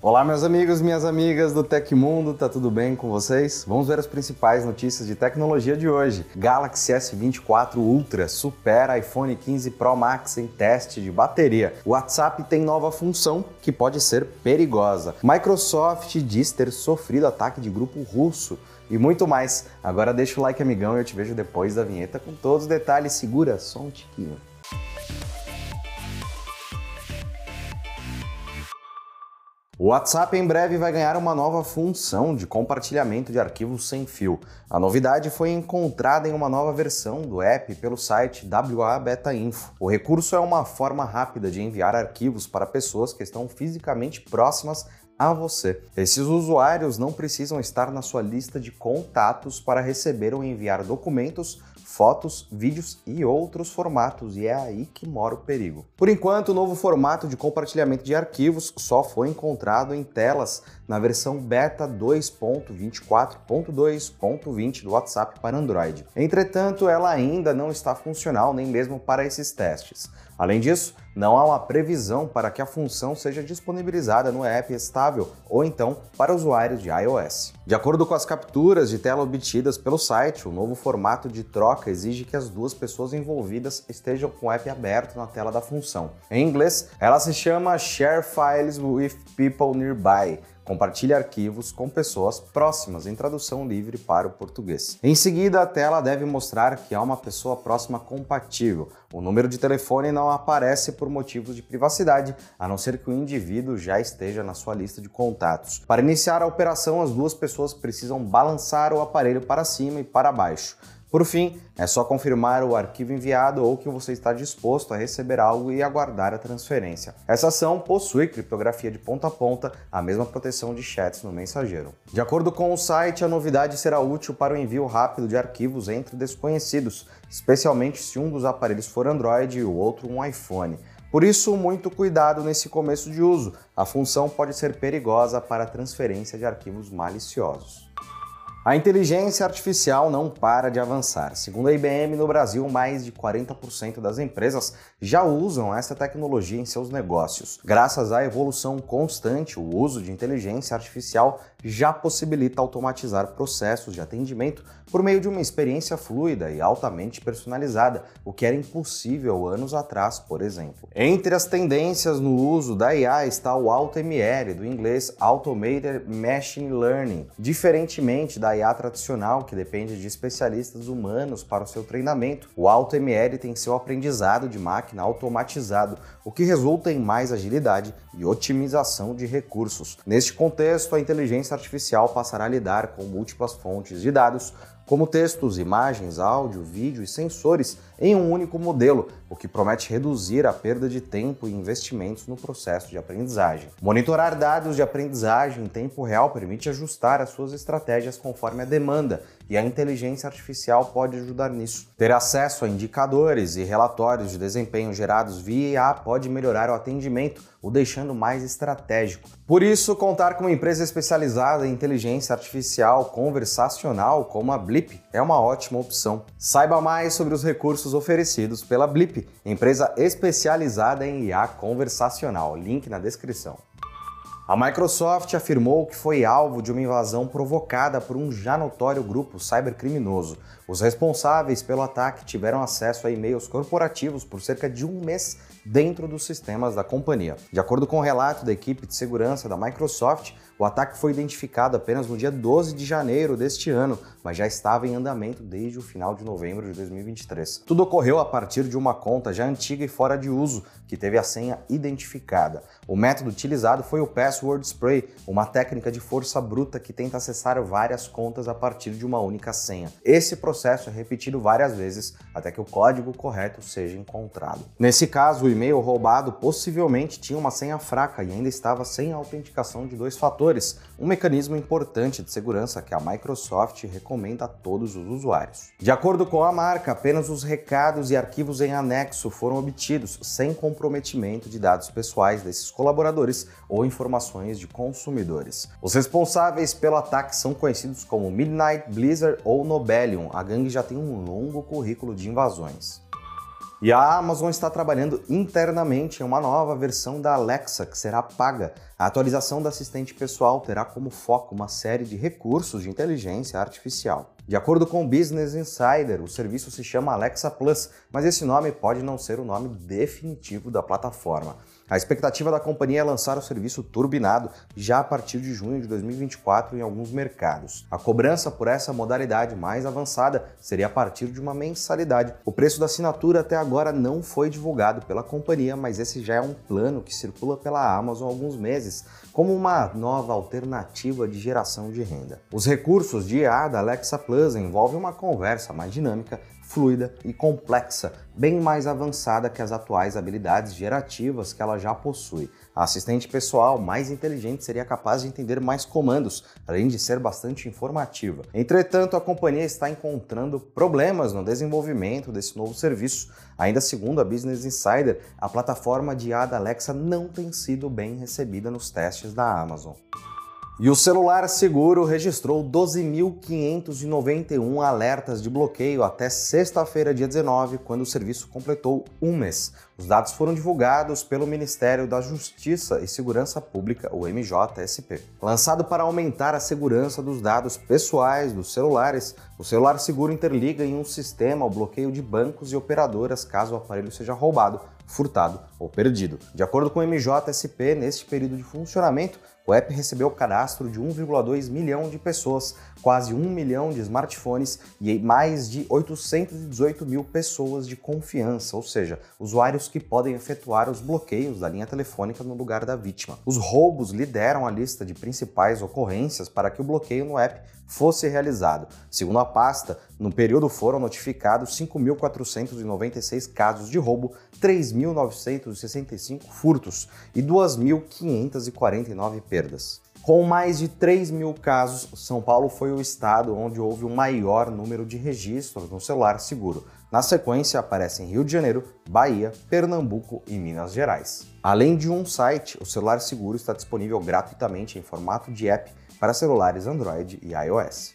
Olá, meus amigos, minhas amigas do Tecmundo, tá tudo bem com vocês? Vamos ver as principais notícias de tecnologia de hoje. Galaxy S24 Ultra supera iPhone 15 Pro Max em teste de bateria. WhatsApp tem nova função que pode ser perigosa. Microsoft diz ter sofrido ataque de grupo russo e muito mais. Agora deixa o like, amigão, e eu te vejo depois da vinheta com todos os detalhes. Segura só um tiquinho. O WhatsApp em breve vai ganhar uma nova função de compartilhamento de arquivos sem fio. A novidade foi encontrada em uma nova versão do app pelo site WA Beta Info. O recurso é uma forma rápida de enviar arquivos para pessoas que estão fisicamente próximas a você. Esses usuários não precisam estar na sua lista de contatos para receber ou enviar documentos fotos, vídeos e outros formatos, e é aí que mora o perigo. Por enquanto, o novo formato de compartilhamento de arquivos só foi encontrado em telas na versão beta 2.24.2.20 do WhatsApp para Android. Entretanto, ela ainda não está funcional nem mesmo para esses testes. Além disso, não há uma previsão para que a função seja disponibilizada no app estável ou então para usuários de iOS. De acordo com as capturas de tela obtidas pelo site, o novo formato de troca exige que as duas pessoas envolvidas estejam com o app aberto na tela da função. Em inglês, ela se chama Share Files with People Nearby Compartilhe arquivos com pessoas próximas, em tradução livre para o português. Em seguida, a tela deve mostrar que há uma pessoa próxima compatível. O número de telefone não aparece por motivos de privacidade, a não ser que o indivíduo já esteja na sua lista de contatos. Para iniciar a operação, as duas pessoas precisam balançar o aparelho para cima e para baixo. Por fim, é só confirmar o arquivo enviado ou que você está disposto a receber algo e aguardar a transferência. Essa ação possui criptografia de ponta a ponta, a mesma proteção de chats no mensageiro. De acordo com o site, a novidade será útil para o envio rápido de arquivos entre desconhecidos, especialmente se um dos aparelhos for Android e o outro um iPhone. Por isso, muito cuidado nesse começo de uso. A função pode ser perigosa para a transferência de arquivos maliciosos. A inteligência artificial não para de avançar. Segundo a IBM, no Brasil, mais de 40% das empresas já usam essa tecnologia em seus negócios. Graças à evolução constante, o uso de inteligência artificial já possibilita automatizar processos de atendimento por meio de uma experiência fluida e altamente personalizada, o que era impossível anos atrás, por exemplo. Entre as tendências no uso da IA está o AutoML, do inglês Automated Machine Learning. Diferentemente da IA tradicional, que depende de especialistas humanos para o seu treinamento, o AutoML tem seu aprendizado de máquina automatizado, o que resulta em mais agilidade e otimização de recursos. Neste contexto, a inteligência artificial passará a lidar com múltiplas fontes de dados, como textos, imagens, áudio, vídeo e sensores em um único modelo, o que promete reduzir a perda de tempo e investimentos no processo de aprendizagem. Monitorar dados de aprendizagem em tempo real permite ajustar as suas estratégias conforme a demanda, e a inteligência artificial pode ajudar nisso. Ter acesso a indicadores e relatórios de desempenho gerados via IA pode melhorar o atendimento, o deixando mais estratégico. Por isso, contar com uma empresa especializada em inteligência artificial conversacional como a Blip é uma ótima opção. Saiba mais sobre os recursos oferecidos pela Blip, empresa especializada em IA conversacional. Link na descrição. A Microsoft afirmou que foi alvo de uma invasão provocada por um já notório grupo cybercriminoso. Os responsáveis pelo ataque tiveram acesso a e-mails corporativos por cerca de um mês dentro dos sistemas da companhia. De acordo com o um relato da equipe de segurança da Microsoft, o ataque foi identificado apenas no dia 12 de janeiro deste ano, mas já estava em andamento desde o final de novembro de 2023. Tudo ocorreu a partir de uma conta já antiga e fora de uso, que teve a senha identificada. O método utilizado foi o Password Spray, uma técnica de força bruta que tenta acessar várias contas a partir de uma única senha. Esse processo é repetido várias vezes até que o código correto seja encontrado. Nesse caso, o e-mail roubado possivelmente tinha uma senha fraca e ainda estava sem a autenticação de dois fatores um mecanismo importante de segurança que a Microsoft recomenda a todos os usuários. De acordo com a marca, apenas os recados e arquivos em anexo foram obtidos sem comprometimento de dados pessoais desses colaboradores ou informações de consumidores. Os responsáveis pelo ataque são conhecidos como Midnight Blizzard ou Nobelium. A gangue já tem um longo currículo de invasões. E a Amazon está trabalhando internamente em uma nova versão da Alexa que será paga. A atualização do assistente pessoal terá como foco uma série de recursos de inteligência artificial. De acordo com o Business Insider, o serviço se chama Alexa Plus, mas esse nome pode não ser o nome definitivo da plataforma. A expectativa da companhia é lançar o serviço turbinado já a partir de junho de 2024 em alguns mercados. A cobrança por essa modalidade mais avançada seria a partir de uma mensalidade. O preço da assinatura até agora não foi divulgado pela companhia, mas esse já é um plano que circula pela Amazon há alguns meses como uma nova alternativa de geração de renda. Os recursos de IA da Alexa Plus envolvem uma conversa mais dinâmica fluida e complexa, bem mais avançada que as atuais habilidades gerativas que ela já possui. A assistente pessoal mais inteligente seria capaz de entender mais comandos, além de ser bastante informativa. Entretanto, a companhia está encontrando problemas no desenvolvimento desse novo serviço. Ainda segundo a Business Insider, a plataforma de IA da Alexa não tem sido bem recebida nos testes da Amazon. E o celular seguro registrou 12.591 alertas de bloqueio até sexta-feira, dia 19, quando o serviço completou um mês. Os dados foram divulgados pelo Ministério da Justiça e Segurança Pública, o MJSP. Lançado para aumentar a segurança dos dados pessoais dos celulares, o celular seguro interliga em um sistema o bloqueio de bancos e operadoras caso o aparelho seja roubado, furtado ou perdido. De acordo com o MJSP, neste período de funcionamento, o app recebeu o cadastro de 1,2 milhão de pessoas, quase 1 milhão de smartphones e mais de 818 mil pessoas de confiança, ou seja, usuários que podem efetuar os bloqueios da linha telefônica no lugar da vítima. Os roubos lideram a lista de principais ocorrências para que o bloqueio no app fosse realizado. Segundo a pasta, no período foram notificados 5.496 casos de roubo, 3.965 furtos e 2.549 perdas. Com mais de 3 mil casos, São Paulo foi o estado onde houve o maior número de registros no celular seguro. Na sequência, aparecem Rio de Janeiro, Bahia, Pernambuco e Minas Gerais. Além de um site, o celular seguro está disponível gratuitamente em formato de app para celulares Android e iOS.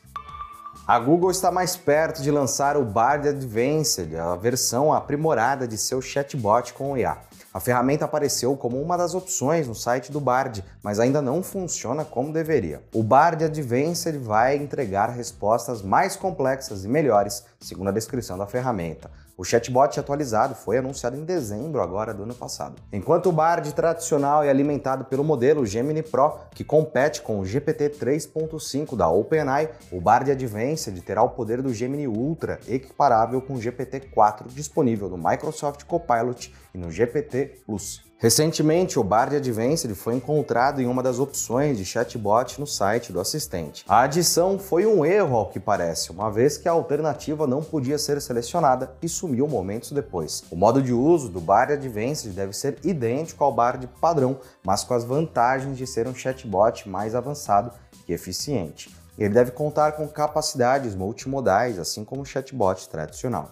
A Google está mais perto de lançar o Bard Advanced, a versão aprimorada de seu chatbot com IA. A ferramenta apareceu como uma das opções no site do Bard, mas ainda não funciona como deveria. O Bard Advanced vai entregar respostas mais complexas e melhores, segundo a descrição da ferramenta. O chatbot atualizado foi anunciado em dezembro agora do ano passado. Enquanto o Bard tradicional é alimentado pelo modelo Gemini Pro, que compete com o GPT 3.5 da OpenAI, o Bard Advanced terá o poder do Gemini Ultra, equiparável com o GPT-4 disponível no Microsoft Copilot e no GPT Plus. Recentemente, o Bard Advanced foi encontrado em uma das opções de chatbot no site do assistente. A adição foi um erro, ao que parece, uma vez que a alternativa não podia ser selecionada e sumiu momentos depois. O modo de uso do Bard Advanced deve ser idêntico ao Bard padrão, mas com as vantagens de ser um chatbot mais avançado e eficiente. Ele deve contar com capacidades multimodais, assim como o chatbot tradicional.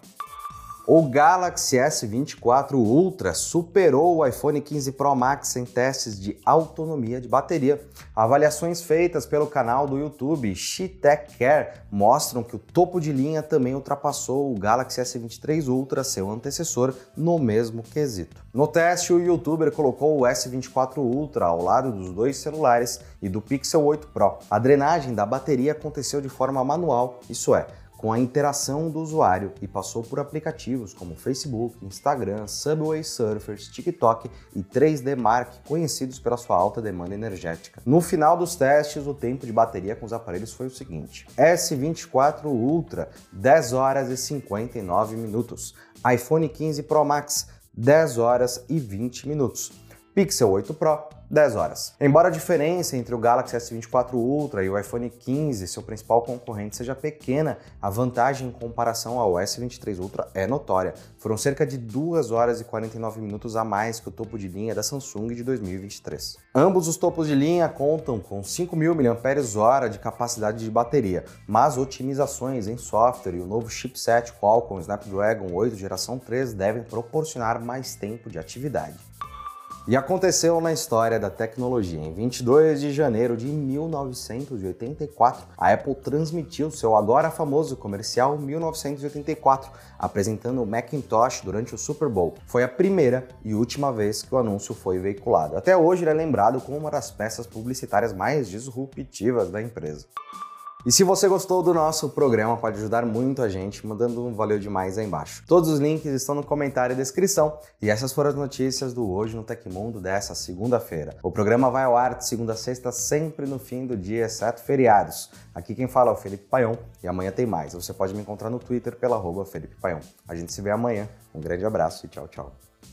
O Galaxy S24 Ultra superou o iPhone 15 Pro Max em testes de autonomia de bateria. Avaliações feitas pelo canal do YouTube Tech Care mostram que o topo de linha também ultrapassou o Galaxy S23 Ultra, seu antecessor, no mesmo quesito. No teste, o youtuber colocou o S24 Ultra ao lado dos dois celulares e do Pixel 8 Pro. A drenagem da bateria aconteceu de forma manual, isso é, com a interação do usuário e passou por aplicativos como Facebook, Instagram, Subway Surfers, TikTok e 3D Mark, conhecidos pela sua alta demanda energética. No final dos testes, o tempo de bateria com os aparelhos foi o seguinte: S24 Ultra, 10 horas e 59 minutos. iPhone 15 Pro Max, 10 horas e 20 minutos. Pixel 8 Pro, 10 horas. Embora a diferença entre o Galaxy S24 Ultra e o iPhone 15, seu principal concorrente, seja pequena, a vantagem em comparação ao S23 Ultra é notória. Foram cerca de 2 horas e 49 minutos a mais que o topo de linha da Samsung de 2023. Ambos os topos de linha contam com 5.000 mAh de capacidade de bateria, mas otimizações em software e o novo chipset Qualcomm Snapdragon 8 geração 3 devem proporcionar mais tempo de atividade. E aconteceu na história da tecnologia. Em 22 de janeiro de 1984, a Apple transmitiu seu agora famoso comercial 1984, apresentando o Macintosh durante o Super Bowl. Foi a primeira e última vez que o anúncio foi veiculado. Até hoje ele é lembrado como uma das peças publicitárias mais disruptivas da empresa. E se você gostou do nosso programa, pode ajudar muito a gente mandando um valeu demais aí embaixo. Todos os links estão no comentário e descrição. E essas foram as notícias do Hoje no Tecmundo dessa segunda-feira. O programa vai ao ar de segunda a sexta, sempre no fim do dia, exceto feriados. Aqui quem fala é o Felipe Paion e amanhã tem mais. Você pode me encontrar no Twitter pela arroba Felipe Paion. A gente se vê amanhã. Um grande abraço e tchau, tchau.